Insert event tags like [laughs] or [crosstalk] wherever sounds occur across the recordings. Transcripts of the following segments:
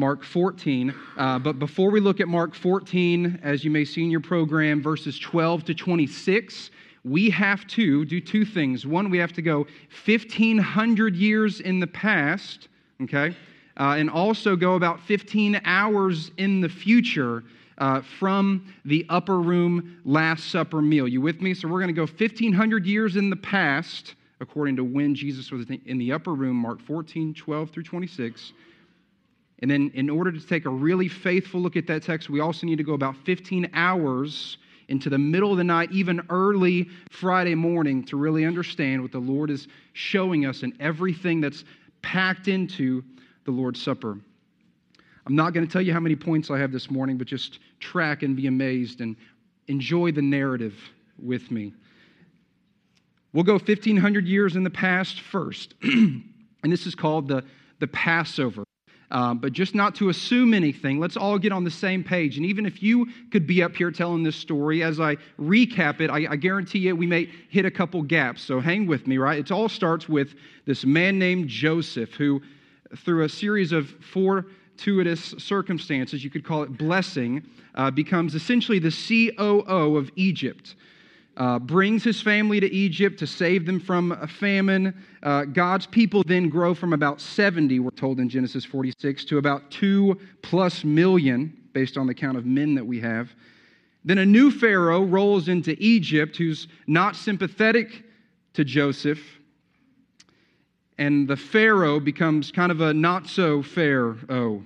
Mark 14. Uh, but before we look at Mark 14, as you may see in your program, verses 12 to 26, we have to do two things. One, we have to go 1,500 years in the past, okay, uh, and also go about 15 hours in the future. Uh, from the upper room Last Supper meal. You with me? So we're going to go 1,500 years in the past, according to when Jesus was in the upper room, Mark 14, 12 through 26. And then, in order to take a really faithful look at that text, we also need to go about 15 hours into the middle of the night, even early Friday morning, to really understand what the Lord is showing us and everything that's packed into the Lord's Supper. I'm not going to tell you how many points I have this morning, but just track and be amazed and enjoy the narrative with me. We'll go 1,500 years in the past first, [clears throat] and this is called the, the Passover. Um, but just not to assume anything. Let's all get on the same page. And even if you could be up here telling this story, as I recap it, I, I guarantee you we may hit a couple gaps. So hang with me, right? It all starts with this man named Joseph, who, through a series of fortuitous circumstances, you could call it blessing, uh, becomes essentially the COO of Egypt uh, brings his family to Egypt to save them from a famine. Uh, God's people then grow from about 70, we're told in Genesis 46, to about 2 plus million, based on the count of men that we have. Then a new Pharaoh rolls into Egypt who's not sympathetic to Joseph. And the Pharaoh becomes kind of a not so fair oh.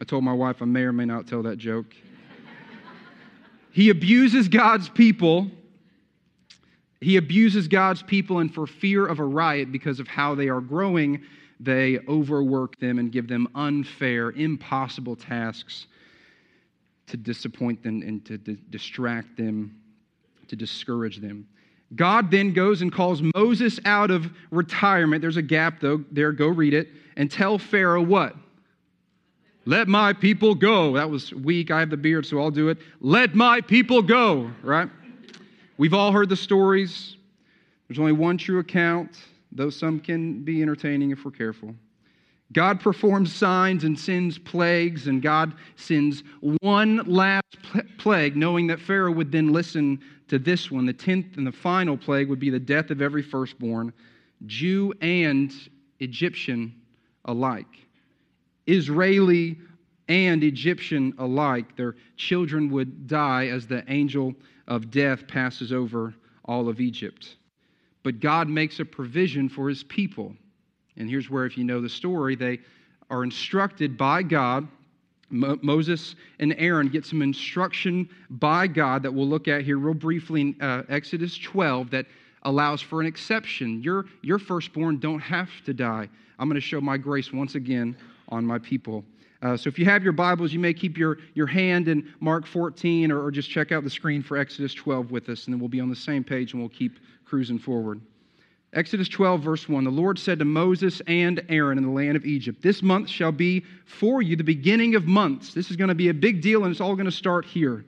I told my wife I may or may not tell that joke. He abuses God's people. He abuses God's people, and for fear of a riot because of how they are growing, they overwork them and give them unfair, impossible tasks to disappoint them and to distract them, to discourage them. God then goes and calls Moses out of retirement. There's a gap, though, there, go read it, and tell Pharaoh what? Let my people go. That was weak. I have the beard, so I'll do it. Let my people go, right? We've all heard the stories. There's only one true account, though some can be entertaining if we're careful. God performs signs and sends plagues, and God sends one last plague, knowing that Pharaoh would then listen to this one. The tenth and the final plague would be the death of every firstborn, Jew and Egyptian alike. Israeli and Egyptian alike, their children would die as the angel of death passes over all of Egypt. But God makes a provision for his people. And here's where, if you know the story, they are instructed by God. Mo- Moses and Aaron get some instruction by God that we'll look at here real briefly in uh, Exodus 12 that allows for an exception. Your, your firstborn don't have to die. I'm going to show my grace once again on my people. Uh, so if you have your Bibles, you may keep your, your hand in Mark 14 or, or just check out the screen for Exodus 12 with us, and then we'll be on the same page and we'll keep cruising forward. Exodus 12, verse 1 The Lord said to Moses and Aaron in the land of Egypt, This month shall be for you the beginning of months. This is going to be a big deal, and it's all going to start here.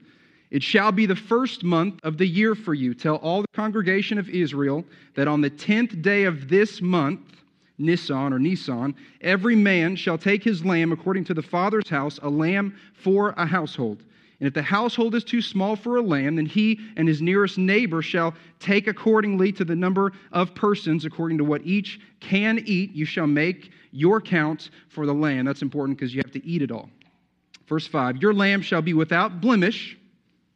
It shall be the first month of the year for you. Tell all the congregation of Israel that on the tenth day of this month, Nisan or Nisan, every man shall take his lamb according to the father's house, a lamb for a household. And if the household is too small for a lamb, then he and his nearest neighbor shall take accordingly to the number of persons, according to what each can eat. You shall make your count for the lamb. That's important because you have to eat it all. Verse 5 Your lamb shall be without blemish,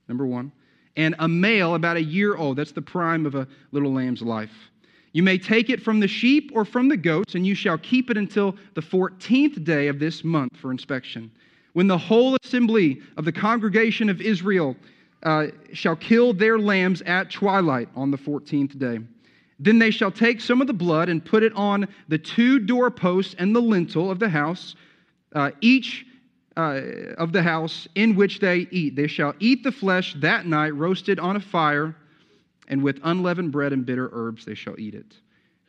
number one, and a male about a year old. That's the prime of a little lamb's life. You may take it from the sheep or from the goats, and you shall keep it until the 14th day of this month for inspection, when the whole assembly of the congregation of Israel uh, shall kill their lambs at twilight on the 14th day. Then they shall take some of the blood and put it on the two doorposts and the lintel of the house, uh, each uh, of the house in which they eat. They shall eat the flesh that night, roasted on a fire and with unleavened bread and bitter herbs they shall eat it.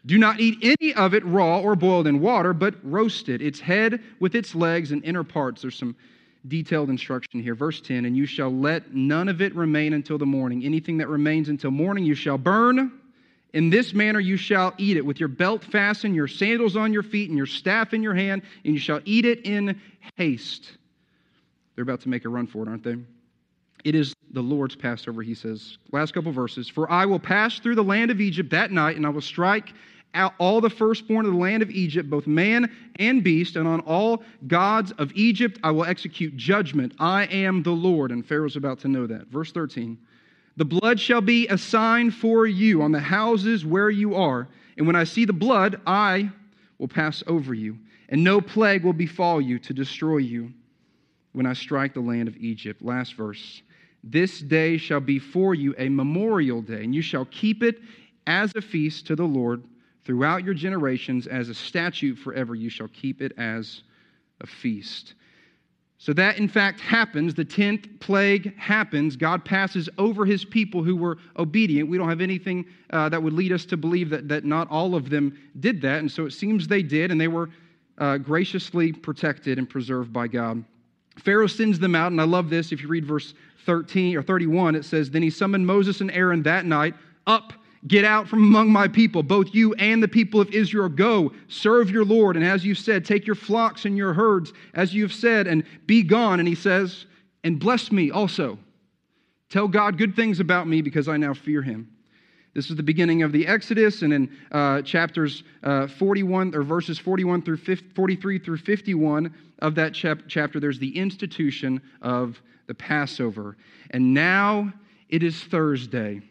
Do not eat any of it raw or boiled in water, but roasted, its head with its legs and inner parts. There's some detailed instruction here. Verse 10 And you shall let none of it remain until the morning. Anything that remains until morning you shall burn In this manner you shall eat it, with your belt fastened, your sandals on your feet, and your staff in your hand, and you shall eat it in haste. They're about to make a run for it, aren't they? It is the Lord's Passover, he says. Last couple verses. For I will pass through the land of Egypt that night, and I will strike out all the firstborn of the land of Egypt, both man and beast, and on all gods of Egypt I will execute judgment. I am the Lord. And Pharaoh's about to know that. Verse 13. The blood shall be a sign for you on the houses where you are. And when I see the blood, I will pass over you, and no plague will befall you to destroy you when I strike the land of Egypt. Last verse. This day shall be for you a memorial day, and you shall keep it as a feast to the Lord throughout your generations, as a statute forever. You shall keep it as a feast. So that in fact happens. The 10th plague happens. God passes over his people who were obedient. We don't have anything uh, that would lead us to believe that, that not all of them did that. And so it seems they did, and they were uh, graciously protected and preserved by God. Pharaoh sends them out, and I love this. If you read verse 13 or 31, it says, Then he summoned Moses and Aaron that night up Get out from among my people, both you and the people of Israel. Go, serve your Lord. And as you've said, take your flocks and your herds, as you have said, and be gone. And he says, And bless me also. Tell God good things about me because I now fear him. This is the beginning of the Exodus, and in uh, chapters uh, 41 or verses 41 through 50, 43 through 51 of that chap- chapter, there's the institution of the Passover. And now it is Thursday.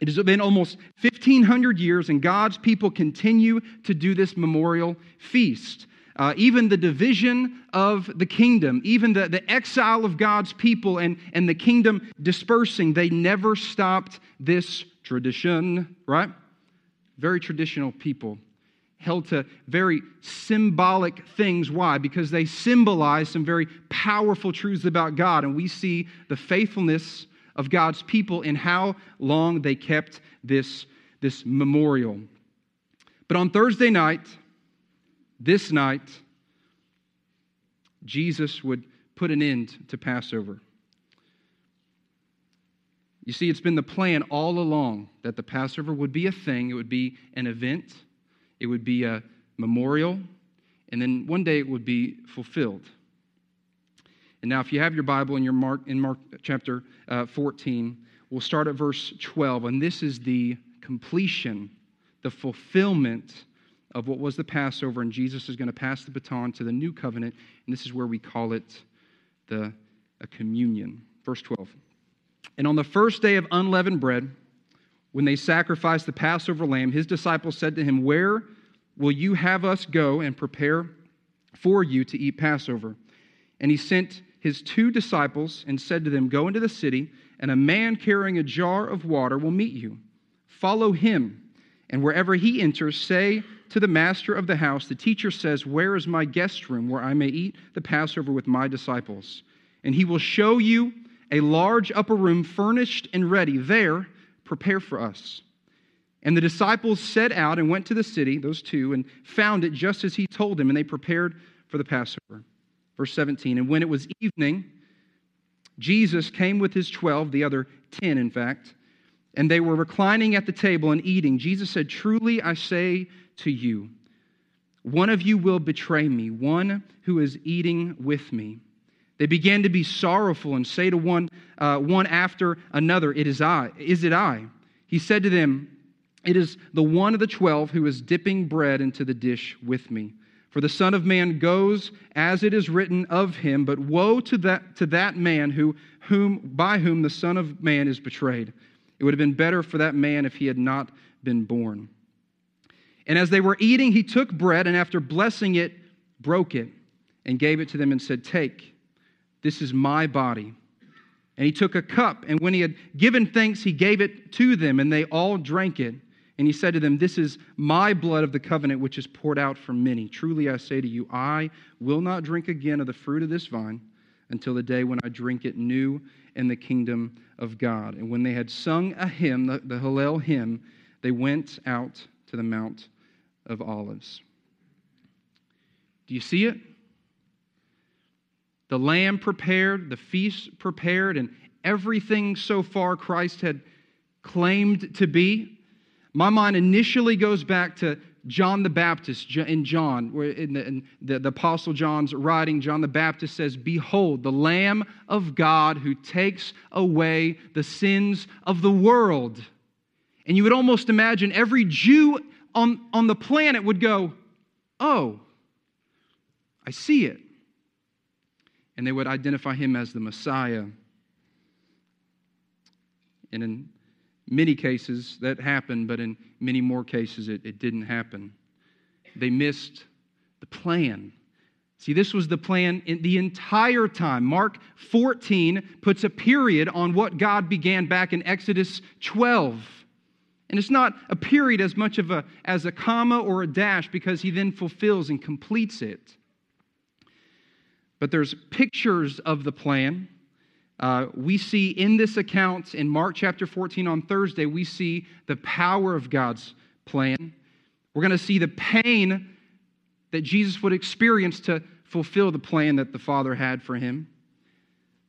It has been almost 1,500 years, and God's people continue to do this memorial feast. Uh, even the division of the kingdom, even the, the exile of God's people and, and the kingdom dispersing, they never stopped this tradition, right? Very traditional people held to very symbolic things. Why? Because they symbolize some very powerful truths about God, and we see the faithfulness of God's people in how long they kept this, this memorial. But on Thursday night, this night, Jesus would put an end to Passover. You see, it's been the plan all along that the Passover would be a thing, it would be an event, it would be a memorial, and then one day it would be fulfilled. And now, if you have your Bible in your Mark in Mark chapter uh, 14, we'll start at verse 12, and this is the completion, the fulfillment of what was the Passover, and Jesus is going to pass the baton to the new covenant, and this is where we call it the communion. Verse 12. And on the first day of unleavened bread, when they sacrificed the Passover lamb, his disciples said to him, Where will you have us go and prepare for you to eat Passover? And he sent his two disciples and said to them, Go into the city, and a man carrying a jar of water will meet you. Follow him, and wherever he enters, say to the master of the house, The teacher says, Where is my guest room where I may eat the Passover with my disciples? And he will show you a large upper room furnished and ready. There, prepare for us. And the disciples set out and went to the city, those two, and found it just as he told them, and they prepared for the Passover. Verse 17, and when it was evening, Jesus came with his 12, the other 10, in fact, and they were reclining at the table and eating. Jesus said, Truly I say to you, one of you will betray me, one who is eating with me. They began to be sorrowful and say to one, uh, one after another, It is I. Is it I? He said to them, It is the one of the twelve who is dipping bread into the dish with me. For the Son of Man goes as it is written of him, but woe to that, to that man who, whom, by whom the Son of Man is betrayed. It would have been better for that man if he had not been born. And as they were eating, he took bread, and after blessing it, broke it, and gave it to them, and said, Take, this is my body. And he took a cup, and when he had given thanks, he gave it to them, and they all drank it. And he said to them, This is my blood of the covenant, which is poured out for many. Truly I say to you, I will not drink again of the fruit of this vine until the day when I drink it new in the kingdom of God. And when they had sung a hymn, the, the Hallel hymn, they went out to the Mount of Olives. Do you see it? The lamb prepared, the feast prepared, and everything so far Christ had claimed to be My mind initially goes back to John the Baptist in John, where in the, in the, the Apostle John's writing, John the Baptist says, Behold, the Lamb of God who takes away the sins of the world. And you would almost imagine every Jew on, on the planet would go, Oh, I see it. And they would identify him as the Messiah. And in many cases that happened, but in many more cases it, it didn't happen. They missed the plan. See, this was the plan in the entire time. Mark 14 puts a period on what God began back in Exodus 12. And it's not a period as much of a, as a comma or a dash because he then fulfills and completes it. But there's pictures of the plan. Uh, we see in this account in Mark chapter 14 on Thursday, we see the power of God's plan. We're going to see the pain that Jesus would experience to fulfill the plan that the Father had for him.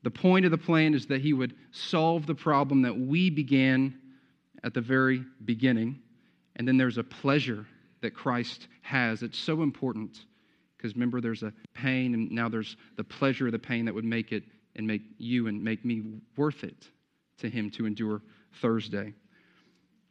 The point of the plan is that he would solve the problem that we began at the very beginning. And then there's a pleasure that Christ has. It's so important because remember, there's a pain, and now there's the pleasure of the pain that would make it and make you and make me worth it to Him to endure Thursday.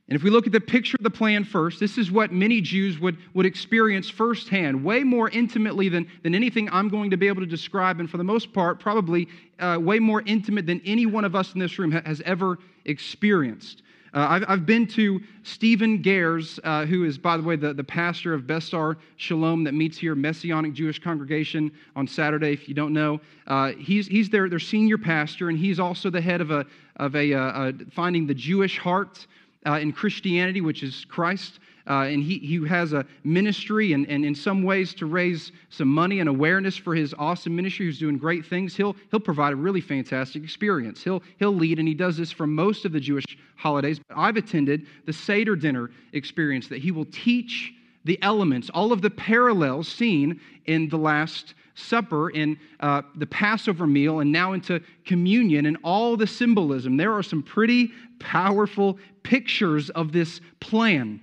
And if we look at the picture of the plan first, this is what many Jews would, would experience firsthand, way more intimately than, than anything I'm going to be able to describe, and for the most part, probably uh, way more intimate than any one of us in this room ha- has ever experienced. Uh, I've, I've been to Stephen Gares, uh, who is, by the way, the, the pastor of Beth Sar Shalom that meets here, Messianic Jewish congregation, on Saturday, if you don't know. Uh, he's, he's their, their senior pastor, and he's also the head of, a, of a, uh, Finding the Jewish Heart uh, in Christianity, which is Christ. Uh, and he, he has a ministry and, and in some ways to raise some money and awareness for his awesome ministry who's doing great things. He'll, he'll provide a really fantastic experience. He'll, he'll lead and he does this for most of the jewish holidays. But i've attended the seder dinner experience that he will teach the elements all of the parallels seen in the last supper in uh, the passover meal and now into communion and all the symbolism. There are some pretty powerful pictures of this plan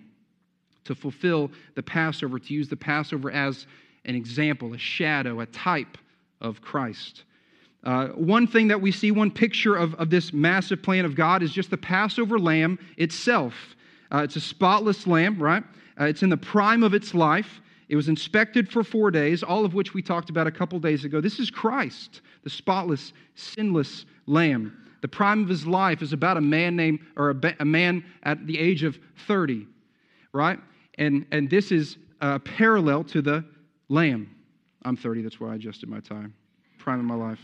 to fulfill the Passover, to use the Passover as an example, a shadow, a type of Christ. Uh, one thing that we see, one picture of, of this massive plan of God is just the Passover lamb itself. Uh, it's a spotless lamb, right? Uh, it's in the prime of its life. It was inspected for four days, all of which we talked about a couple days ago. This is Christ, the spotless, sinless lamb. The prime of his life is about a man named, or a, a man at the age of 30, right? And, and this is uh, parallel to the lamb. I'm 30, that's why I adjusted my time. Prime of my life.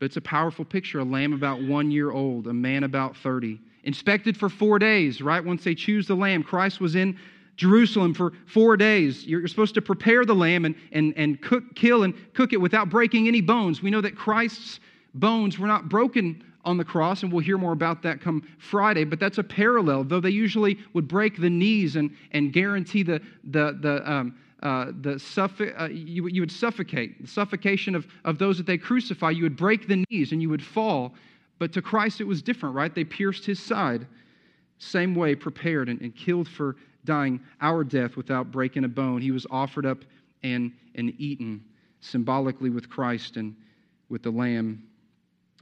But it's a powerful picture a lamb about one year old, a man about 30. Inspected for four days, right? Once they choose the lamb, Christ was in Jerusalem for four days. You're supposed to prepare the lamb and, and, and cook, kill and cook it without breaking any bones. We know that Christ's bones were not broken on the cross, and we'll hear more about that come Friday, but that's a parallel, though they usually would break the knees and, and guarantee the, the, the, um, uh, the uh, you, you would suffocate, the suffocation of, of those that they crucify. You would break the knees and you would fall. But to Christ, it was different, right? They pierced his side. Same way, prepared and, and killed for dying our death without breaking a bone. He was offered up and, and eaten symbolically with Christ and with the Lamb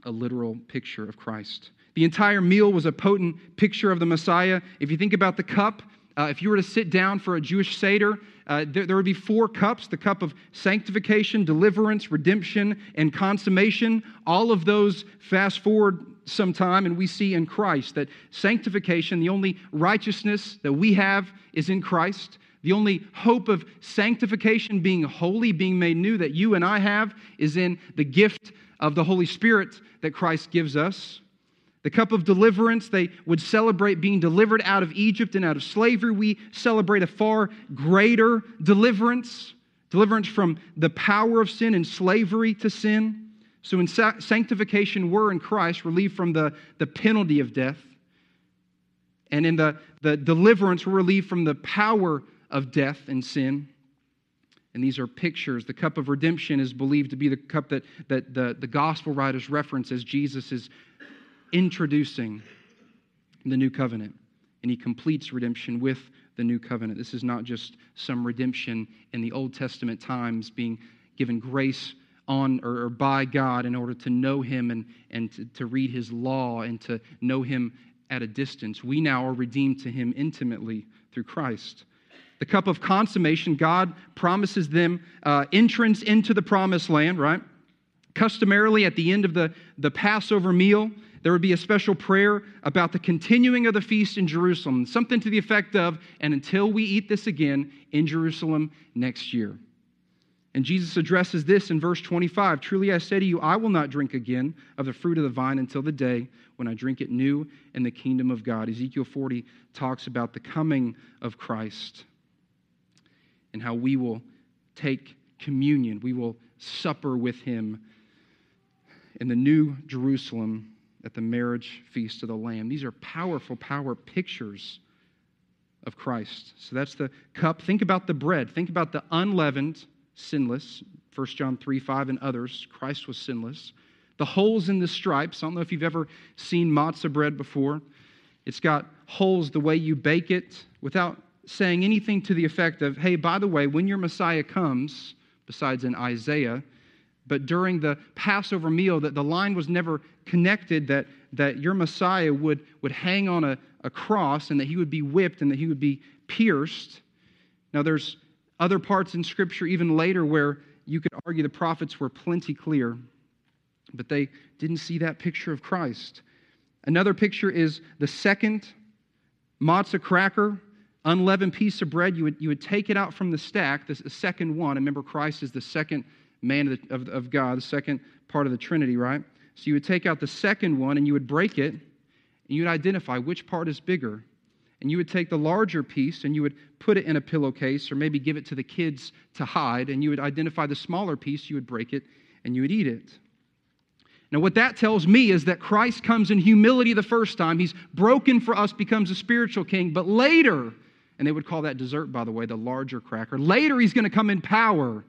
a literal picture of Christ. The entire meal was a potent picture of the Messiah. If you think about the cup, uh, if you were to sit down for a Jewish Seder, uh, there, there, would be four cups the cup of sanctification, deliverance, redemption, and consummation. All of those fast forward some time, and we see in Christ that sanctification, the only righteousness that we have, is in Christ. The only hope of sanctification, being holy, being made new, that you and I have, is in the gift of the Holy Spirit that Christ gives us. The cup of deliverance, they would celebrate being delivered out of Egypt and out of slavery. We celebrate a far greater deliverance deliverance from the power of sin and slavery to sin. So, in sanctification, we're in Christ relieved from the, the penalty of death. And in the, the deliverance, we're relieved from the power of death and sin. And these are pictures. The cup of redemption is believed to be the cup that, that the, the gospel writers reference as Jesus is introducing the new covenant. and he completes redemption with the new covenant. This is not just some redemption in the Old Testament times being given grace on or, or by God in order to know him and, and to, to read his law and to know him at a distance. We now are redeemed to him intimately through Christ. The cup of consummation, God promises them uh, entrance into the promised land, right? Customarily, at the end of the, the Passover meal, there would be a special prayer about the continuing of the feast in Jerusalem, something to the effect of, and until we eat this again in Jerusalem next year. And Jesus addresses this in verse 25 Truly I say to you, I will not drink again of the fruit of the vine until the day when I drink it new in the kingdom of God. Ezekiel 40 talks about the coming of Christ and how we will take communion, we will supper with him in the new Jerusalem at the marriage feast of the Lamb. These are powerful, power pictures of Christ. So that's the cup. Think about the bread. Think about the unleavened, sinless. 1 John 3 5 and others. Christ was sinless. The holes in the stripes. I don't know if you've ever seen matzah bread before. It's got holes the way you bake it without saying anything to the effect of, hey, by the way, when your Messiah comes, besides in Isaiah, but during the Passover meal, that the line was never connected that, that your Messiah would, would hang on a, a cross and that he would be whipped and that he would be pierced. Now, there's other parts in Scripture, even later, where you could argue the prophets were plenty clear, but they didn't see that picture of Christ. Another picture is the second matzah cracker, unleavened piece of bread. You would, you would take it out from the stack, the second one. Remember, Christ is the second man of, the, of, of God, the second part of the Trinity, right? So you would take out the second one and you would break it, and you would identify which part is bigger. And you would take the larger piece and you would put it in a pillowcase or maybe give it to the kids to hide, and you would identify the smaller piece, you would break it, and you would eat it. Now, what that tells me is that Christ comes in humility the first time. He's broken for us, becomes a spiritual king, but later, and they would call that dessert, by the way, the larger cracker, later he's going to come in power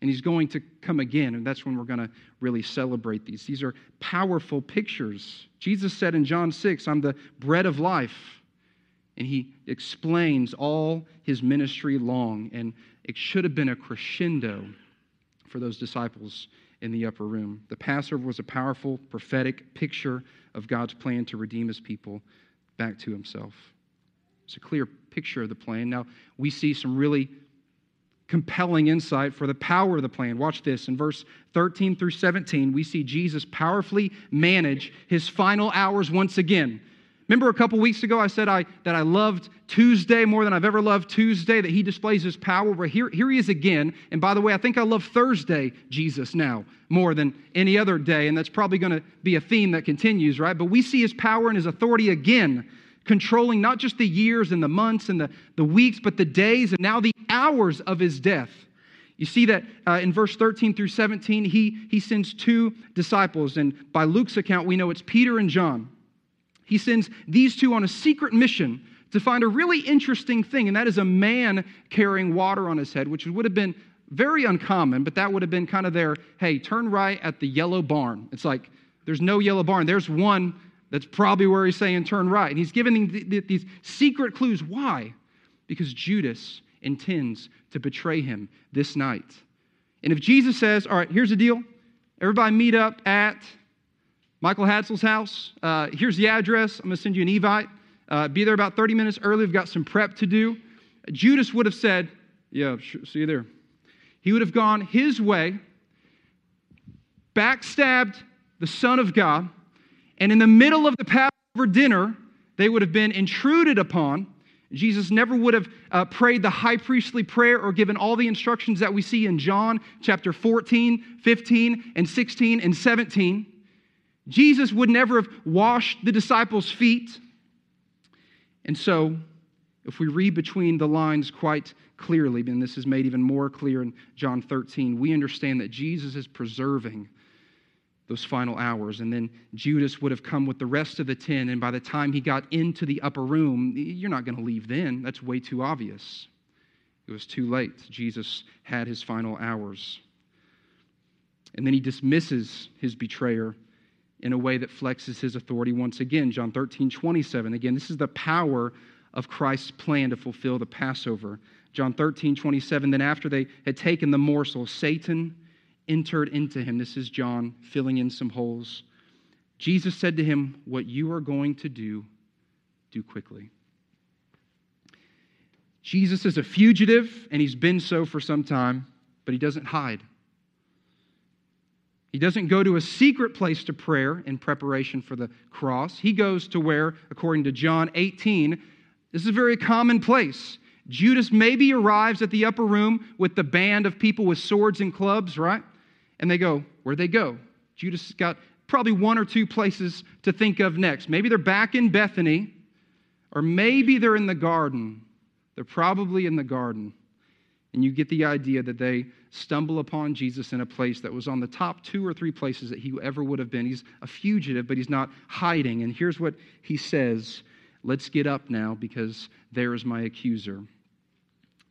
and he's going to come again, and that's when we're going to really celebrate these. These are powerful pictures. Jesus said in John 6, I'm the bread of life. And he explains all his ministry long, and it should have been a crescendo for those disciples in the upper room. The Passover was a powerful prophetic picture of God's plan to redeem his people back to himself. It's a clear picture of the plan. Now, we see some really compelling insight for the power of the plan. Watch this. In verse 13 through 17, we see Jesus powerfully manage his final hours once again. Remember a couple weeks ago I said I, that I loved Tuesday more than I've ever loved Tuesday, that he displays his power. Well, here, here he is again. And by the way, I think I love Thursday, Jesus, now more than any other day. And that's probably going to be a theme that continues, right? But we see his power and his authority again controlling not just the years and the months and the, the weeks, but the days and now the hours of his death. You see that uh, in verse 13 through 17, he, he sends two disciples, and by Luke's account, we know it's Peter and John. He sends these two on a secret mission to find a really interesting thing, and that is a man carrying water on his head, which would have been very uncommon, but that would have been kind of their hey, turn right at the yellow barn. It's like, there's no yellow barn. There's one that's probably where he's saying turn right. And he's giving these secret clues. Why? Because Judas intends to betray him this night. And if Jesus says, All right, here's the deal, everybody meet up at Michael Hadsel's house. Uh, here's the address. I'm going to send you an Evite. Uh, be there about 30 minutes early. We've got some prep to do. Judas would have said, Yeah, sure, see you there. He would have gone his way, backstabbed the Son of God, and in the middle of the Passover dinner, they would have been intruded upon Jesus never would have uh, prayed the high priestly prayer or given all the instructions that we see in John chapter 14, 15, and 16 and 17. Jesus would never have washed the disciples' feet. And so, if we read between the lines quite clearly, and this is made even more clear in John 13, we understand that Jesus is preserving those final hours. And then Judas would have come with the rest of the 10. And by the time he got into the upper room, you're not going to leave then. That's way too obvious. It was too late. Jesus had his final hours. And then he dismisses his betrayer in a way that flexes his authority once again. John 13, 27. Again, this is the power of Christ's plan to fulfill the Passover. John 13, 27. Then after they had taken the morsel, Satan entered into him. This is John filling in some holes. Jesus said to him, What you are going to do, do quickly. Jesus is a fugitive, and he's been so for some time, but he doesn't hide. He doesn't go to a secret place to prayer in preparation for the cross. He goes to where, according to John 18, this is a very common place. Judas maybe arrives at the upper room with the band of people with swords and clubs, right? And they go, where'd they go? Judas got probably one or two places to think of next. Maybe they're back in Bethany, or maybe they're in the garden. They're probably in the garden. And you get the idea that they stumble upon Jesus in a place that was on the top two or three places that he ever would have been. He's a fugitive, but he's not hiding. And here's what he says Let's get up now because there is my accuser.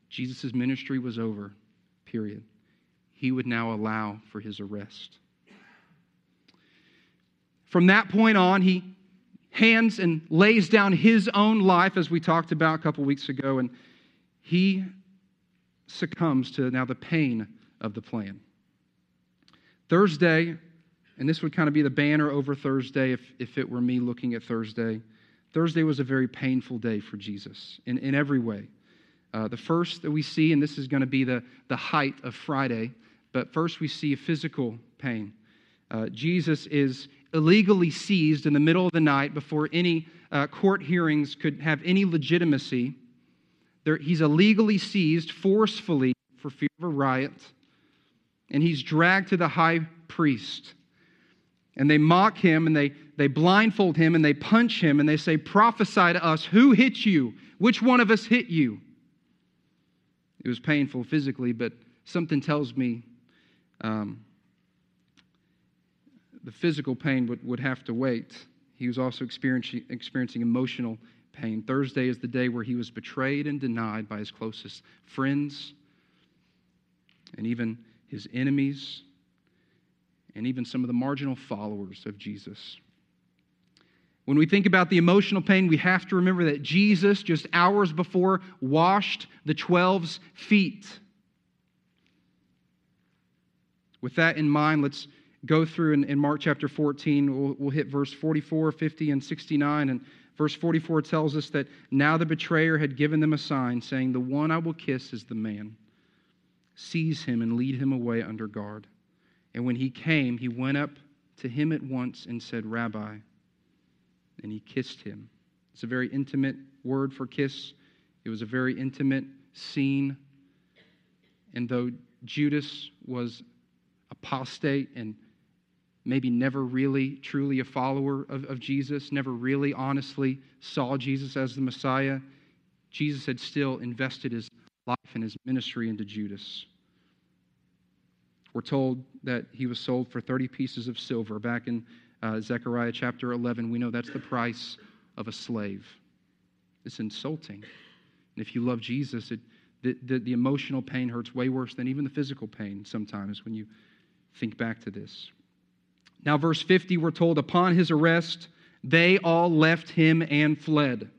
Jesus' ministry was over, period. He would now allow for his arrest. From that point on, he hands and lays down his own life, as we talked about a couple weeks ago, and he succumbs to now the pain of the plan. Thursday, and this would kind of be the banner over Thursday if, if it were me looking at Thursday. Thursday was a very painful day for Jesus in, in every way. Uh, the first that we see, and this is going to be the, the height of Friday, but first we see physical pain. Uh, Jesus is illegally seized in the middle of the night before any uh, court hearings could have any legitimacy. There, he's illegally seized forcefully for fear of a riot, and he's dragged to the high priest. And they mock him and they, they blindfold him and they punch him and they say, Prophesy to us, who hit you? Which one of us hit you? It was painful physically, but something tells me um, the physical pain would, would have to wait. He was also experiencing, experiencing emotional pain. Thursday is the day where he was betrayed and denied by his closest friends and even his enemies and even some of the marginal followers of Jesus. When we think about the emotional pain, we have to remember that Jesus, just hours before, washed the 12's feet. With that in mind, let's go through in, in Mark chapter 14. We'll, we'll hit verse 44, 50, and 69. And verse 44 tells us that now the betrayer had given them a sign, saying, The one I will kiss is the man. Seize him and lead him away under guard. And when he came, he went up to him at once and said, Rabbi. And he kissed him. It's a very intimate word for kiss. It was a very intimate scene. And though Judas was apostate and maybe never really truly a follower of, of Jesus, never really honestly saw Jesus as the Messiah, Jesus had still invested his life and his ministry into Judas. We're told that he was sold for 30 pieces of silver. Back in uh, Zechariah chapter 11, we know that's the price of a slave. It's insulting. And if you love Jesus, it, the, the, the emotional pain hurts way worse than even the physical pain sometimes when you think back to this. Now, verse 50, we're told, upon his arrest, they all left him and fled.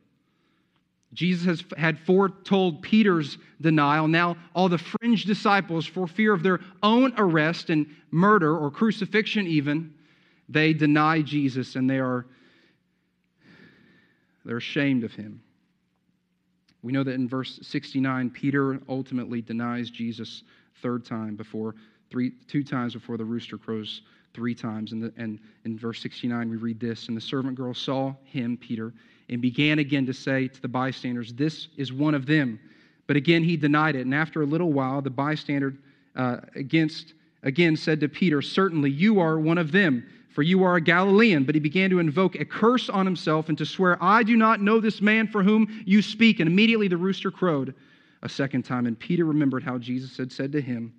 Jesus has had foretold Peter's denial. Now, all the fringe disciples, for fear of their own arrest and murder or crucifixion, even, they deny Jesus and they are they're ashamed of him. We know that in verse 69, Peter ultimately denies Jesus third time before three, two times before the rooster crows three times. And, the, and in verse 69, we read this And the servant girl saw him, Peter, and began again to say to the bystanders, This is one of them. But again, he denied it. And after a little while, the bystander uh, against, again said to Peter, Certainly you are one of them, for you are a Galilean. But he began to invoke a curse on himself and to swear, I do not know this man for whom you speak. And immediately the rooster crowed a second time. And Peter remembered how Jesus had said to him,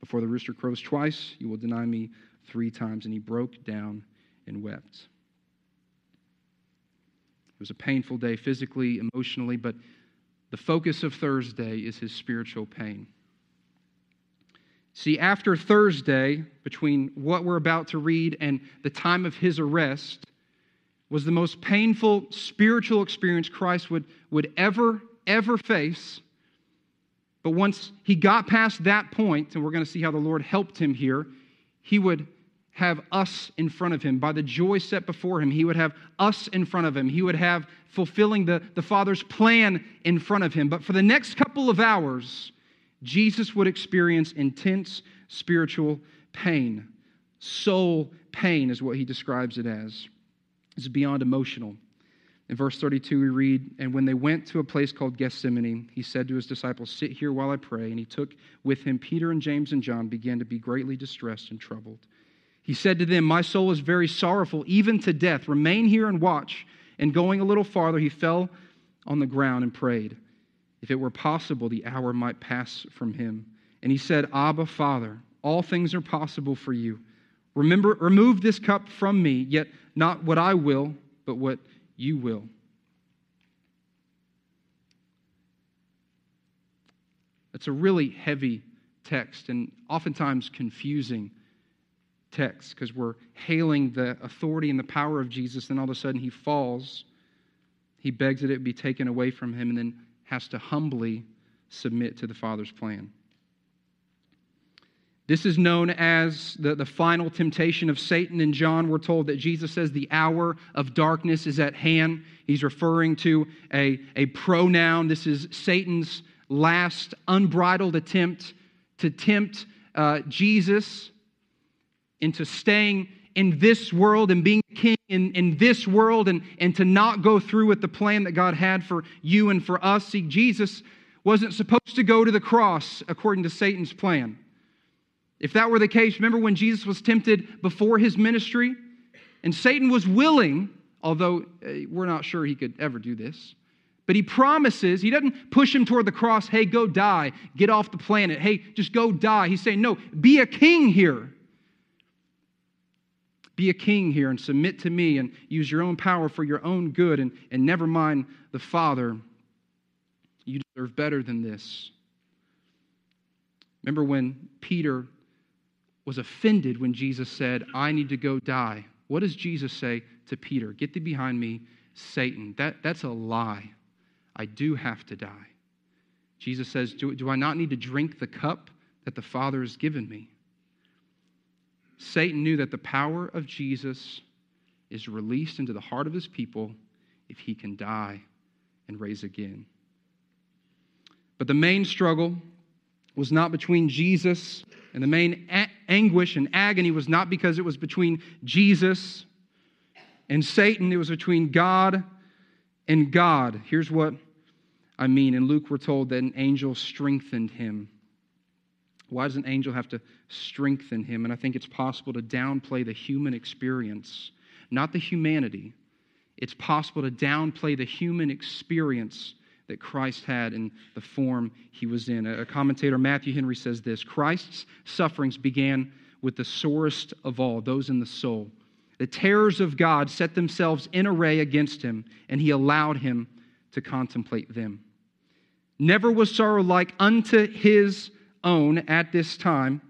before the rooster crows twice, you will deny me three times. And he broke down and wept. It was a painful day, physically, emotionally, but the focus of Thursday is his spiritual pain. See, after Thursday, between what we're about to read and the time of his arrest, was the most painful spiritual experience Christ would, would ever, ever face. But once he got past that point, and we're going to see how the Lord helped him here, he would have us in front of him. By the joy set before him, he would have us in front of him. He would have fulfilling the, the Father's plan in front of him. But for the next couple of hours, Jesus would experience intense spiritual pain. Soul pain is what he describes it as. It's beyond emotional. In verse 32, we read, And when they went to a place called Gethsemane, he said to his disciples, Sit here while I pray. And he took with him Peter and James and John, began to be greatly distressed and troubled. He said to them, My soul is very sorrowful, even to death. Remain here and watch. And going a little farther, he fell on the ground and prayed. If it were possible, the hour might pass from him. And he said, Abba, Father, all things are possible for you. Remember, remove this cup from me, yet not what I will, but what you will. It's a really heavy text and oftentimes confusing text because we're hailing the authority and the power of Jesus, and all of a sudden he falls. He begs that it be taken away from him and then has to humbly submit to the Father's plan. This is known as the, the final temptation of Satan. In John, we're told that Jesus says the hour of darkness is at hand. He's referring to a, a pronoun. This is Satan's last unbridled attempt to tempt uh, Jesus into staying in this world and being king in, in this world and, and to not go through with the plan that God had for you and for us. See, Jesus wasn't supposed to go to the cross according to Satan's plan. If that were the case, remember when Jesus was tempted before his ministry? And Satan was willing, although uh, we're not sure he could ever do this, but he promises, he doesn't push him toward the cross, hey, go die, get off the planet, hey, just go die. He's saying, no, be a king here. Be a king here and submit to me and use your own power for your own good and, and never mind the Father. You deserve better than this. Remember when Peter was offended when Jesus said, I need to go die. What does Jesus say to Peter? Get thee behind me, Satan. That, that's a lie. I do have to die. Jesus says, do, do I not need to drink the cup that the Father has given me? Satan knew that the power of Jesus is released into the heart of his people if he can die and raise again. But the main struggle was not between Jesus, and the main anguish and agony was not because it was between Jesus and Satan, it was between God and God. Here's what I mean. In Luke, we're told that an angel strengthened him. Why does an angel have to strengthen him? And I think it's possible to downplay the human experience, not the humanity. It's possible to downplay the human experience that Christ had in the form he was in. A commentator, Matthew Henry, says this Christ's sufferings began with the sorest of all, those in the soul. The terrors of God set themselves in array against him, and he allowed him to contemplate them. Never was sorrow like unto his own at this time.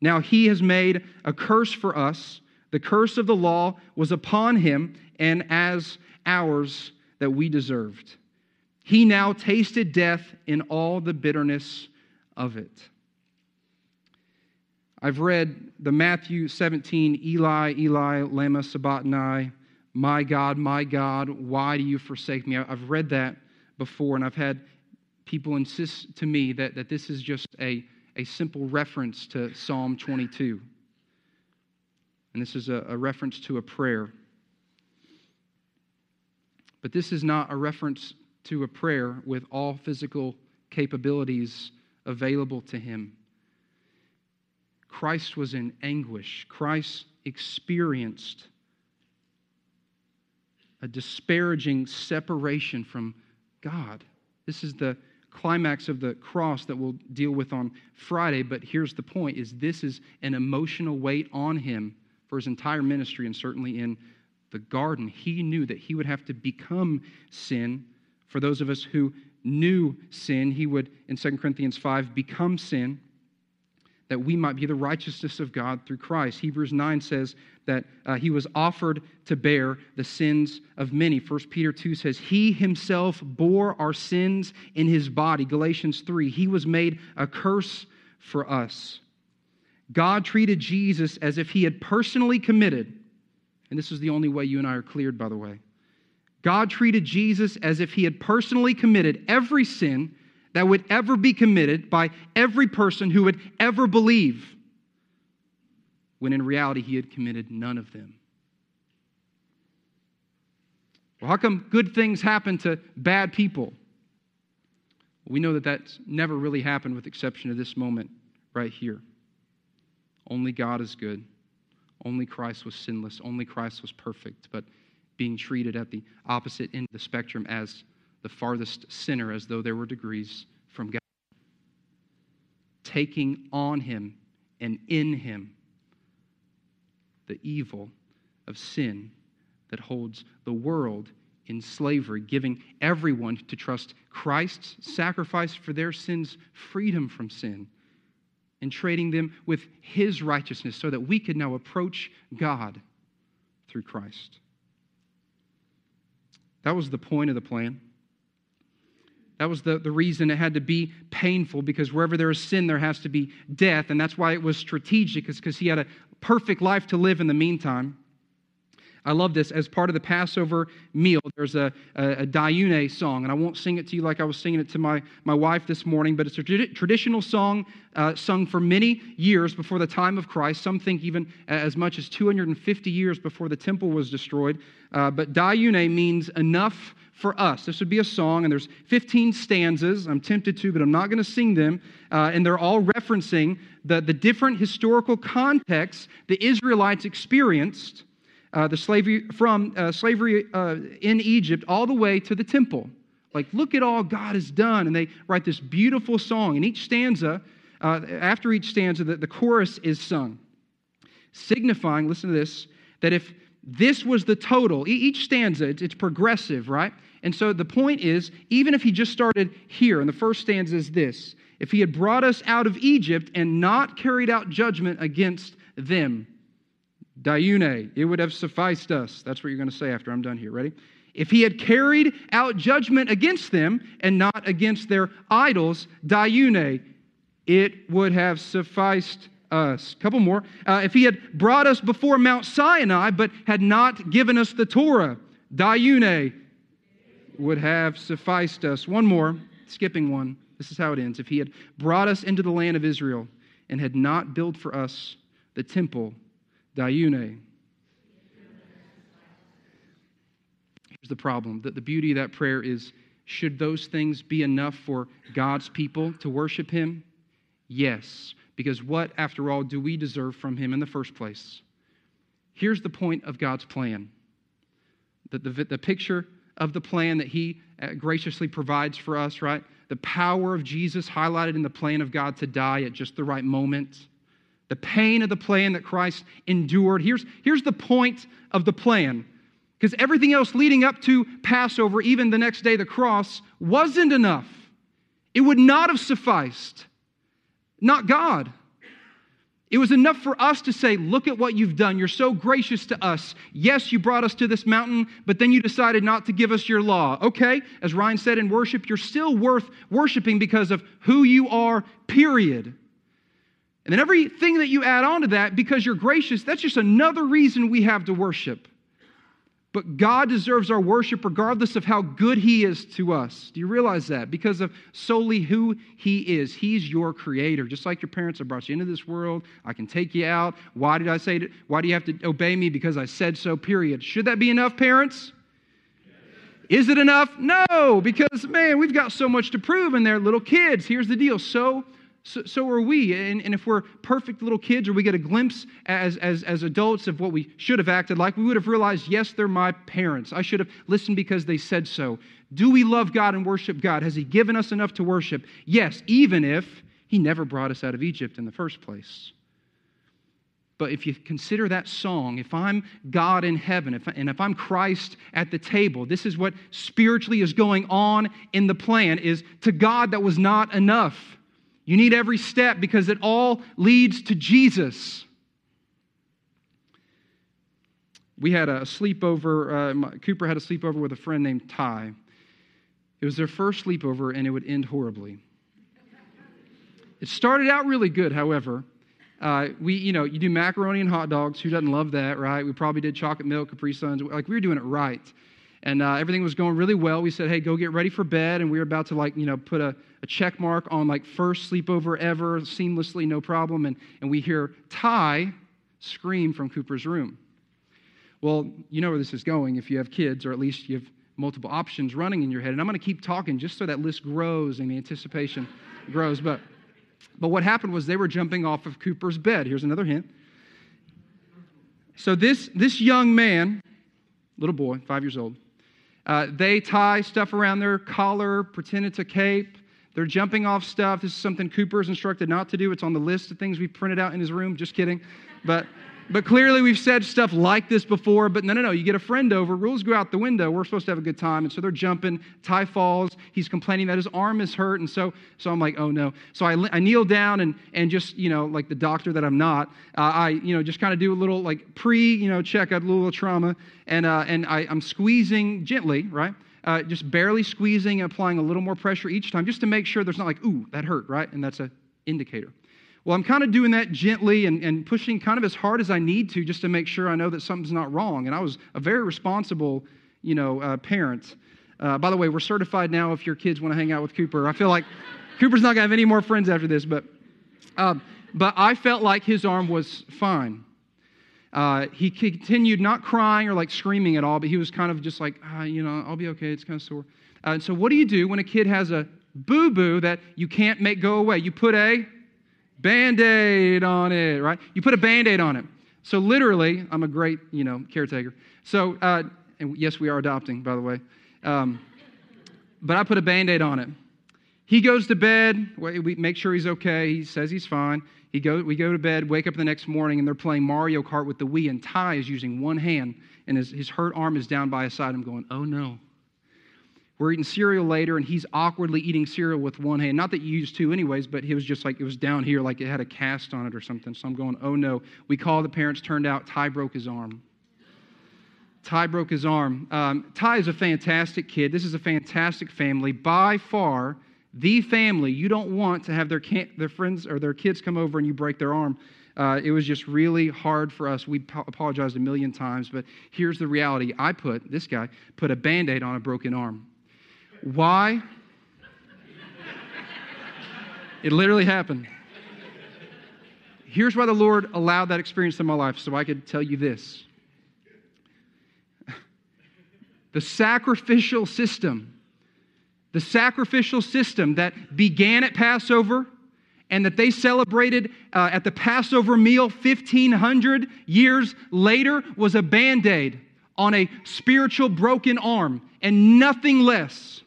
Now he has made a curse for us. The curse of the law was upon him, and as ours that we deserved. He now tasted death in all the bitterness of it. I've read the Matthew 17, Eli, Eli, lama sabachthani, my God, my God, why do you forsake me? I've read that before, and I've had people insist to me that, that this is just a, a simple reference to Psalm 22. And this is a, a reference to a prayer. But this is not a reference to a prayer with all physical capabilities available to him. Christ was in anguish. Christ experienced a disparaging separation from God. This is the climax of the cross that we'll deal with on Friday, but here's the point is this is an emotional weight on him for his entire ministry and certainly in the garden. He knew that he would have to become sin. For those of us who knew sin, he would in 2 Corinthians 5 become sin that we might be the righteousness of God through Christ. Hebrews 9 says that uh, he was offered to bear the sins of many. 1 Peter 2 says, He himself bore our sins in his body. Galatians 3, He was made a curse for us. God treated Jesus as if he had personally committed, and this is the only way you and I are cleared, by the way. God treated Jesus as if he had personally committed every sin that would ever be committed by every person who would ever believe, when in reality he had committed none of them. Well, how come good things happen to bad people? We know that that's never really happened with exception of this moment right here. Only God is good. Only Christ was sinless. Only Christ was perfect. But being treated at the opposite end of the spectrum as the farthest sinner, as though there were degrees from God. Taking on him and in him the evil of sin that holds the world in slavery, giving everyone to trust Christ's sacrifice for their sins, freedom from sin, and trading them with his righteousness so that we could now approach God through Christ. That was the point of the plan. That was the, the reason it had to be painful because wherever there is sin, there has to be death. And that's why it was strategic, is because he had a perfect life to live in the meantime. I love this. As part of the Passover meal, there's a, a, a Dayenu song, and I won't sing it to you like I was singing it to my, my wife this morning, but it's a traditional song uh, sung for many years before the time of Christ. Some think even as much as 250 years before the temple was destroyed. Uh, but Dayenu means enough for us. This would be a song, and there's 15 stanzas. I'm tempted to, but I'm not going to sing them. Uh, and they're all referencing the, the different historical contexts the Israelites experienced uh, the slavery from uh, slavery uh, in Egypt all the way to the temple. Like, look at all God has done. And they write this beautiful song. And each stanza, uh, after each stanza, the, the chorus is sung, signifying, listen to this, that if this was the total, each stanza, it's, it's progressive, right? And so the point is, even if he just started here, and the first stanza is this if he had brought us out of Egypt and not carried out judgment against them, Dayenu, it would have sufficed us. That's what you're going to say after I'm done here. Ready? If he had carried out judgment against them and not against their idols, Dayenu, it would have sufficed us. Couple more. Uh, if he had brought us before Mount Sinai but had not given us the Torah, Dayenu would have sufficed us. One more, skipping one. This is how it ends. If he had brought us into the land of Israel and had not built for us the temple, Dayenu. Here's the problem that the beauty of that prayer is should those things be enough for God's people to worship Him? Yes, because what, after all, do we deserve from Him in the first place? Here's the point of God's plan the, the, the picture of the plan that He uh, graciously provides for us, right? The power of Jesus highlighted in the plan of God to die at just the right moment the pain of the plan that Christ endured. Here's, here's the point of the plan. Because everything else leading up to Passover, even the next day, the cross, wasn't enough. It would not have sufficed. Not God. It was enough for us to say, Look at what you've done. You're so gracious to us. Yes, you brought us to this mountain, but then you decided not to give us your law. Okay, as Ryan said in worship, you're still worth worshiping because of who you are, period. And then everything that you add on to that, because you're gracious, that's just another reason we have to worship. But God deserves our worship regardless of how good He is to us. Do you realize that? Because of solely who He is. He's your creator. Just like your parents have brought you into this world, I can take you out. Why did I say it? Why do you have to obey me? Because I said so, period. Should that be enough, parents? Is it enough? No, because man, we've got so much to prove, and they're little kids. Here's the deal so so, so are we. And, and, if we're perfect little kids or we get a glimpse as, as, as adults of what we should have acted like, we would have realized, yes, they're my parents. I should have listened because they said so. Do we love God and worship God? Has He given us enough to worship? Yes, even if He never brought us out of Egypt in the first place. But if you consider that song, if I'm God in heaven, if, and if I'm Christ at the table, this is what spiritually is going on in the plan is to God that was not enough. You need every step because it all leads to Jesus. We had a sleepover, uh, Cooper had a sleepover with a friend named Ty. It was their first sleepover and it would end horribly. It started out really good, however. Uh, we, you know, you do macaroni and hot dogs. Who doesn't love that, right? We probably did chocolate milk, Capri Suns. Like we were doing it right, and uh, everything was going really well. We said, "Hey, go get ready for bed," and we were about to like, you know, put a, a check mark on like first sleepover ever, seamlessly, no problem. And and we hear Ty scream from Cooper's room. Well, you know where this is going if you have kids, or at least you have multiple options running in your head. And I'm going to keep talking just so that list grows and the anticipation [laughs] grows. But but what happened was they were jumping off of Cooper's bed. Here's another hint. So this, this young man, little boy, five years old, uh, they tie stuff around their collar, pretend it's a cape. They're jumping off stuff. This is something Cooper's instructed not to do. It's on the list of things we printed out in his room. Just kidding. But but clearly, we've said stuff like this before, but no, no, no. You get a friend over, rules go out the window. We're supposed to have a good time. And so they're jumping. Ty falls. He's complaining that his arm is hurt. And so, so I'm like, oh no. So I, I kneel down and, and just, you know, like the doctor that I'm not, uh, I, you know, just kind of do a little like pre, you know, check a little trauma. And, uh, and I, I'm squeezing gently, right? Uh, just barely squeezing and applying a little more pressure each time just to make sure there's not like, ooh, that hurt, right? And that's an indicator. Well, I'm kind of doing that gently and, and pushing kind of as hard as I need to just to make sure I know that something's not wrong. And I was a very responsible, you know, uh, parent. Uh, by the way, we're certified now if your kids want to hang out with Cooper. I feel like [laughs] Cooper's not going to have any more friends after this, but, uh, but I felt like his arm was fine. Uh, he continued not crying or like screaming at all, but he was kind of just like, ah, you know, I'll be okay. It's kind of sore. Uh, and so, what do you do when a kid has a boo boo that you can't make go away? You put a Band aid on it, right? You put a band aid on it. So, literally, I'm a great, you know, caretaker. So, uh, and yes, we are adopting, by the way. Um, but I put a band aid on it. He goes to bed. We make sure he's okay. He says he's fine. He go, we go to bed, wake up the next morning, and they're playing Mario Kart with the Wii, and Ty is using one hand, and his, his hurt arm is down by his side. I'm going, oh no. We're eating cereal later, and he's awkwardly eating cereal with one hand. Not that you used two, anyways, but he was just like, it was down here, like it had a cast on it or something. So I'm going, oh no. We call the parents, turned out Ty broke his arm. Ty broke his arm. Um, Ty is a fantastic kid. This is a fantastic family. By far, the family you don't want to have their, their friends or their kids come over and you break their arm. Uh, it was just really hard for us. We po- apologized a million times, but here's the reality. I put, this guy, put a band aid on a broken arm. Why? it literally happened. Here's why the Lord allowed that experience in my life so I could tell you this. The sacrificial system, the sacrificial system that began at Passover and that they celebrated uh, at the Passover meal 1500 years later was a band aid on a spiritual broken arm and nothing less.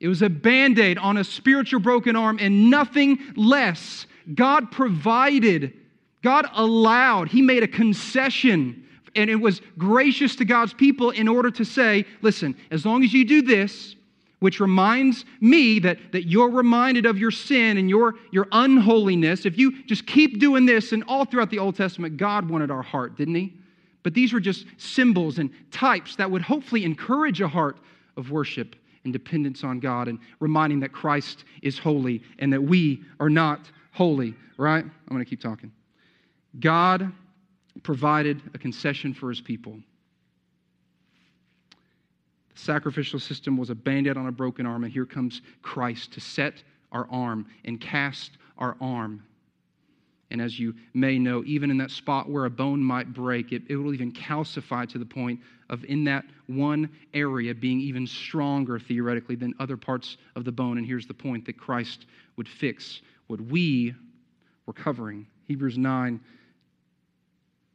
It was a band aid on a spiritual broken arm and nothing less. God provided, God allowed, He made a concession, and it was gracious to God's people in order to say, listen, as long as you do this, which reminds me that, that you're reminded of your sin and your, your unholiness. If you just keep doing this, and all throughout the Old Testament, God wanted our heart, didn't He? But these were just symbols and types that would hopefully encourage a heart of worship and dependence on God and reminding that Christ is holy and that we are not holy, right? I'm going to keep talking. God provided a concession for his people. The sacrificial system was a band aid on a broken arm, and here comes Christ to set our arm and cast our arm and as you may know, even in that spot where a bone might break, it, it will even calcify to the point of in that one area being even stronger theoretically than other parts of the bone. And here's the point that Christ would fix what we were covering. Hebrews 9,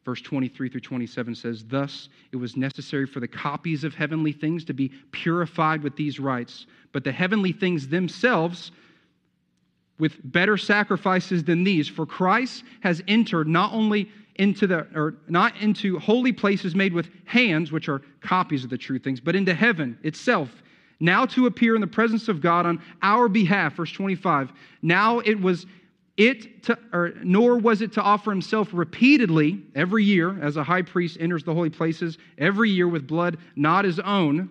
verse 23 through 27 says, Thus it was necessary for the copies of heavenly things to be purified with these rites, but the heavenly things themselves with better sacrifices than these for Christ has entered not only into the or not into holy places made with hands which are copies of the true things but into heaven itself now to appear in the presence of God on our behalf. Verse 25. Now it was it to, or nor was it to offer himself repeatedly every year as a high priest enters the holy places every year with blood not his own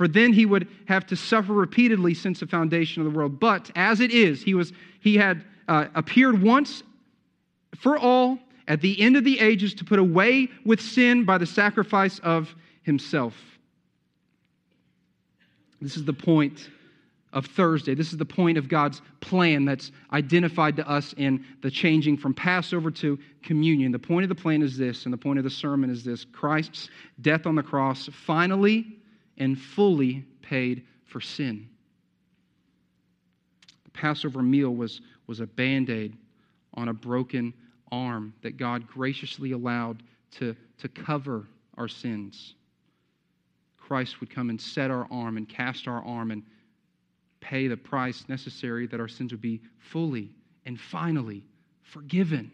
for then he would have to suffer repeatedly since the foundation of the world but as it is he was he had uh, appeared once for all at the end of the ages to put away with sin by the sacrifice of himself this is the point of Thursday. This is the point of God's plan that's identified to us in the changing from Passover to communion. The point of the plan is this, and the point of the sermon is this Christ's death on the cross finally and fully paid for sin. The Passover meal was, was a band aid on a broken arm that God graciously allowed to, to cover our sins. Christ would come and set our arm and cast our arm and pay the price necessary that our sins would be fully and finally forgiven.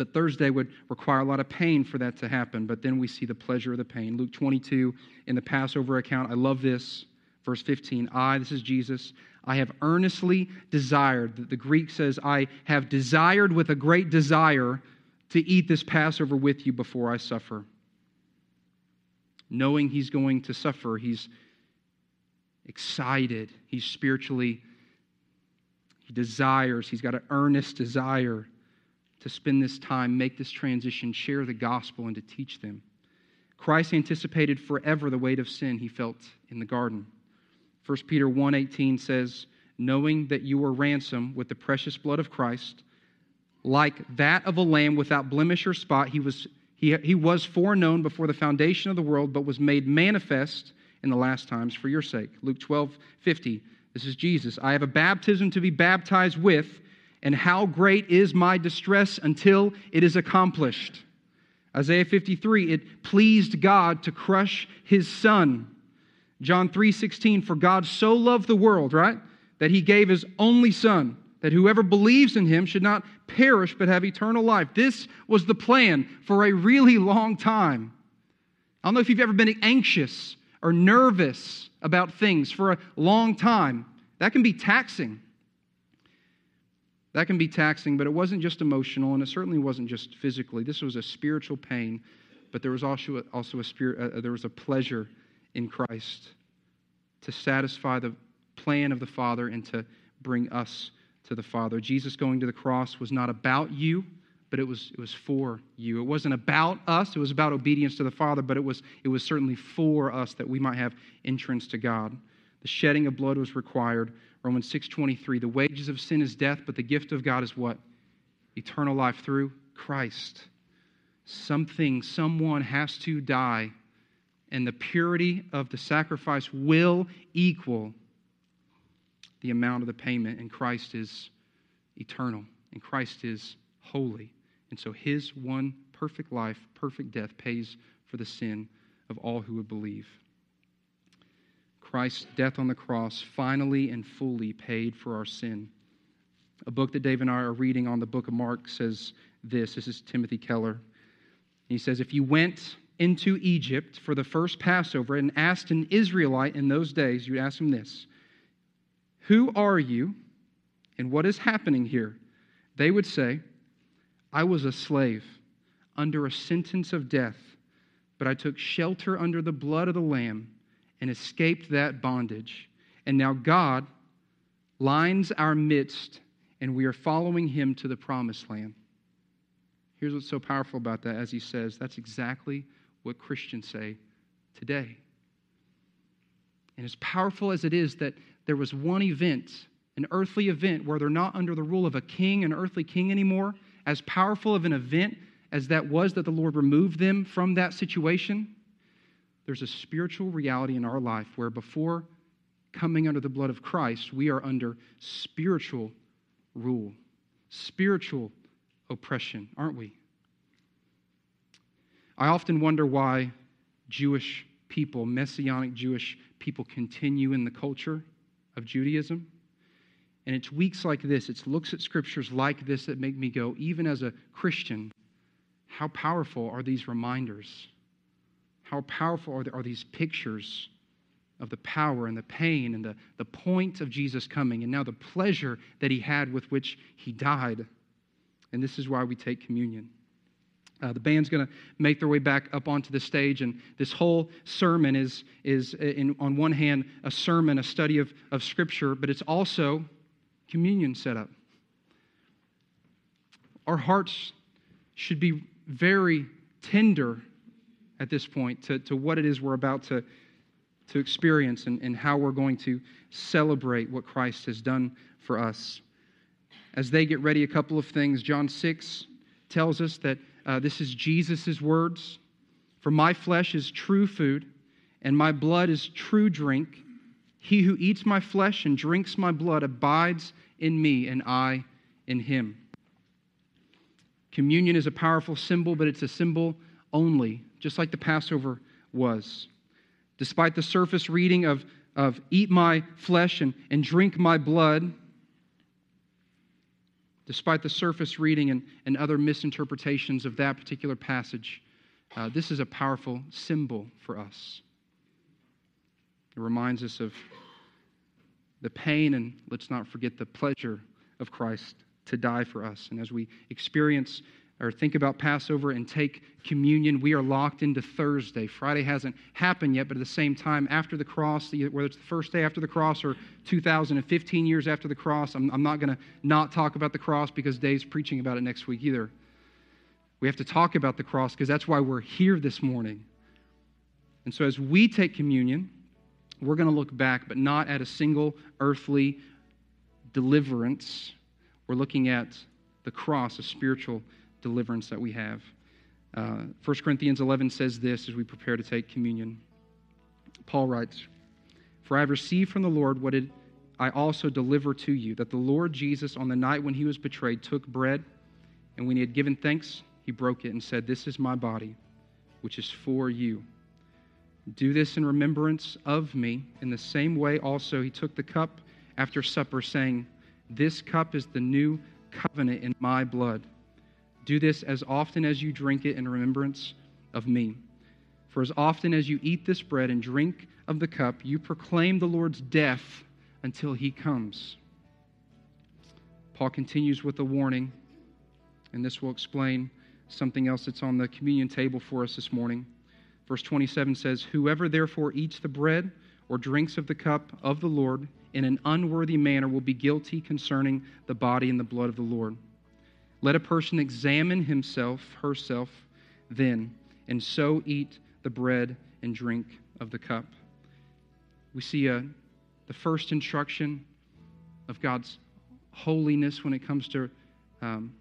But Thursday would require a lot of pain for that to happen, but then we see the pleasure of the pain. Luke 22 in the Passover account, I love this. Verse 15, I, this is Jesus, I have earnestly desired, the Greek says, I have desired with a great desire to eat this Passover with you before I suffer. Knowing he's going to suffer, he's excited. He's spiritually, he desires, he's got an earnest desire to spend this time, make this transition, share the gospel, and to teach them. Christ anticipated forever the weight of sin he felt in the garden. 1 Peter 1:18 says, "Knowing that you were ransomed with the precious blood of Christ, like that of a lamb without blemish or spot, he was he, he was foreknown before the foundation of the world, but was made manifest in the last times for your sake. Luke 12, 50. This is Jesus. I have a baptism to be baptized with, and how great is my distress until it is accomplished. Isaiah 53, it pleased God to crush his son. John 3:16 for God so loved the world, right? That he gave his only son that whoever believes in him should not perish but have eternal life. This was the plan for a really long time. I don't know if you've ever been anxious or nervous about things for a long time. That can be taxing. That can be taxing, but it wasn't just emotional, and it certainly wasn't just physically. This was a spiritual pain, but there was also a, also a spirit. Uh, there was a pleasure in Christ to satisfy the plan of the Father and to bring us to the Father. Jesus going to the cross was not about you but it was, it was for you. It wasn't about us, it was about obedience to the Father, but it was, it was certainly for us that we might have entrance to God. The shedding of blood was required. Romans 6:23, the wages of sin is death, but the gift of God is what? Eternal life through Christ. Something, someone has to die, and the purity of the sacrifice will equal the amount of the payment, and Christ is eternal, and Christ is holy. And so his one perfect life, perfect death, pays for the sin of all who would believe. Christ's death on the cross finally and fully paid for our sin. A book that Dave and I are reading on the book of Mark says this. This is Timothy Keller. He says, If you went into Egypt for the first Passover and asked an Israelite in those days, you'd ask him this Who are you and what is happening here? They would say, I was a slave under a sentence of death, but I took shelter under the blood of the Lamb and escaped that bondage. And now God lines our midst, and we are following him to the promised land. Here's what's so powerful about that, as he says, that's exactly what Christians say today. And as powerful as it is that there was one event, an earthly event, where they're not under the rule of a king, an earthly king anymore, as powerful of an event as that was that the Lord removed them from that situation, there's a spiritual reality in our life where before coming under the blood of Christ, we are under spiritual rule, spiritual oppression, aren't we? I often wonder why Jewish people, Messianic Jewish people, continue in the culture of Judaism. And it's weeks like this, it's looks at scriptures like this that make me go, even as a Christian, how powerful are these reminders? How powerful are, are these pictures of the power and the pain and the, the point of Jesus coming, and now the pleasure that he had with which he died. And this is why we take communion. Uh, the band's going to make their way back up onto the stage, and this whole sermon is, is in, on one hand, a sermon, a study of, of Scripture, but it's also communion set up. Our hearts should be very tender at this point to, to what it is we're about to, to experience and, and how we're going to celebrate what Christ has done for us. As they get ready, a couple of things. John 6 tells us that uh, this is Jesus' words For my flesh is true food, and my blood is true drink. He who eats my flesh and drinks my blood abides in me, and I in him. Communion is a powerful symbol, but it's a symbol only, just like the Passover was. Despite the surface reading of, of eat my flesh and, and drink my blood, despite the surface reading and, and other misinterpretations of that particular passage, uh, this is a powerful symbol for us. It reminds us of the pain and let's not forget the pleasure of Christ to die for us. And as we experience or think about Passover and take communion, we are locked into Thursday. Friday hasn't happened yet, but at the same time, after the cross, whether it's the first day after the cross or 2015 years after the cross, I'm, I'm not going to not talk about the cross because Dave's preaching about it next week either. We have to talk about the cross because that's why we're here this morning. And so as we take communion, we're going to look back, but not at a single earthly deliverance. We're looking at the cross, a spiritual deliverance that we have. Uh, 1 Corinthians 11 says this as we prepare to take communion. Paul writes, For I have received from the Lord what it, I also deliver to you, that the Lord Jesus, on the night when he was betrayed, took bread, and when he had given thanks, he broke it and said, This is my body, which is for you. Do this in remembrance of me. In the same way, also, he took the cup after supper, saying, This cup is the new covenant in my blood. Do this as often as you drink it in remembrance of me. For as often as you eat this bread and drink of the cup, you proclaim the Lord's death until he comes. Paul continues with a warning, and this will explain something else that's on the communion table for us this morning. Verse 27 says, Whoever therefore eats the bread or drinks of the cup of the Lord in an unworthy manner will be guilty concerning the body and the blood of the Lord. Let a person examine himself, herself, then, and so eat the bread and drink of the cup. We see uh, the first instruction of God's holiness when it comes to um,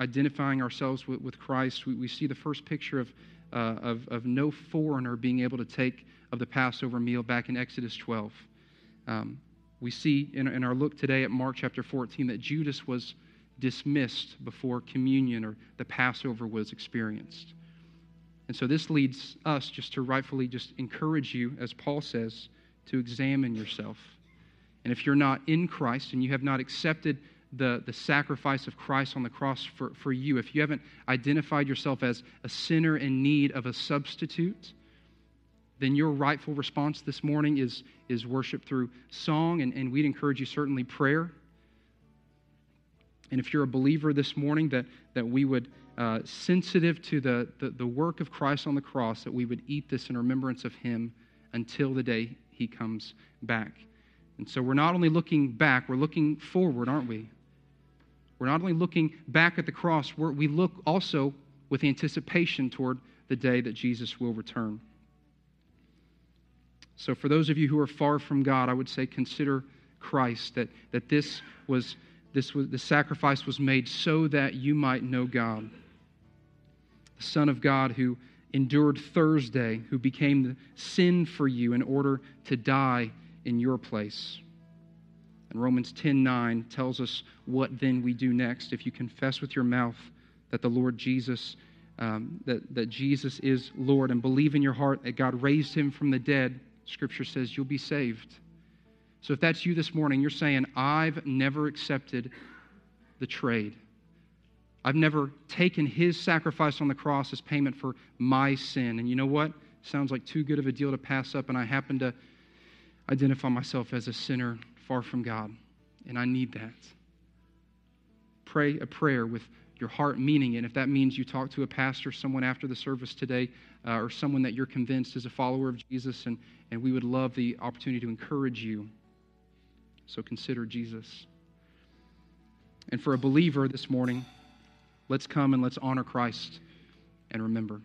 identifying ourselves with, with Christ. We, we, see the first picture of, uh, of, of, no foreigner being able to take of the Passover meal back in Exodus 12. Um, we see in, in our look today at Mark chapter 14 that Judas was dismissed before communion or the Passover was experienced. And so this leads us just to rightfully just encourage you, as Paul says, to examine yourself. And if you're not in Christ and you have not accepted the, the sacrifice of Christ on the cross for, for you, if you haven't identified yourself as a sinner in need of a substitute, then your rightful response this morning is, is worship through song, and, and we'd encourage you certainly prayer. And if you're a believer this morning, that, that we would, uh, sensitive to the, the, the work of Christ on the cross, that we would eat this in remembrance of Him until the day He comes back. And so we're not only looking back, we're looking forward, aren't we? We're not only looking back at the cross, we look also with anticipation toward the day that Jesus will return. So, for those of you who are far from God, I would say consider Christ, that, that this was this was, the sacrifice was made so that you might know God. The Son of God who endured Thursday, who became the sin for you in order to die in your place. And Romans 10 9 tells us what then we do next. If you confess with your mouth that the Lord Jesus, um, that, that Jesus is Lord, and believe in your heart that God raised him from the dead, Scripture says you'll be saved. So if that's you this morning, you're saying, I've never accepted the trade. I've never taken his sacrifice on the cross as payment for my sin. And you know what? sounds like too good of a deal to pass up, and I happen to identify myself as a sinner far from God, and I need that. Pray a prayer with your heart meaning it. If that means you talk to a pastor, someone after the service today, uh, or someone that you're convinced is a follower of Jesus, and, and we would love the opportunity to encourage you. So consider Jesus. And for a believer this morning, let's come and let's honor Christ and remember.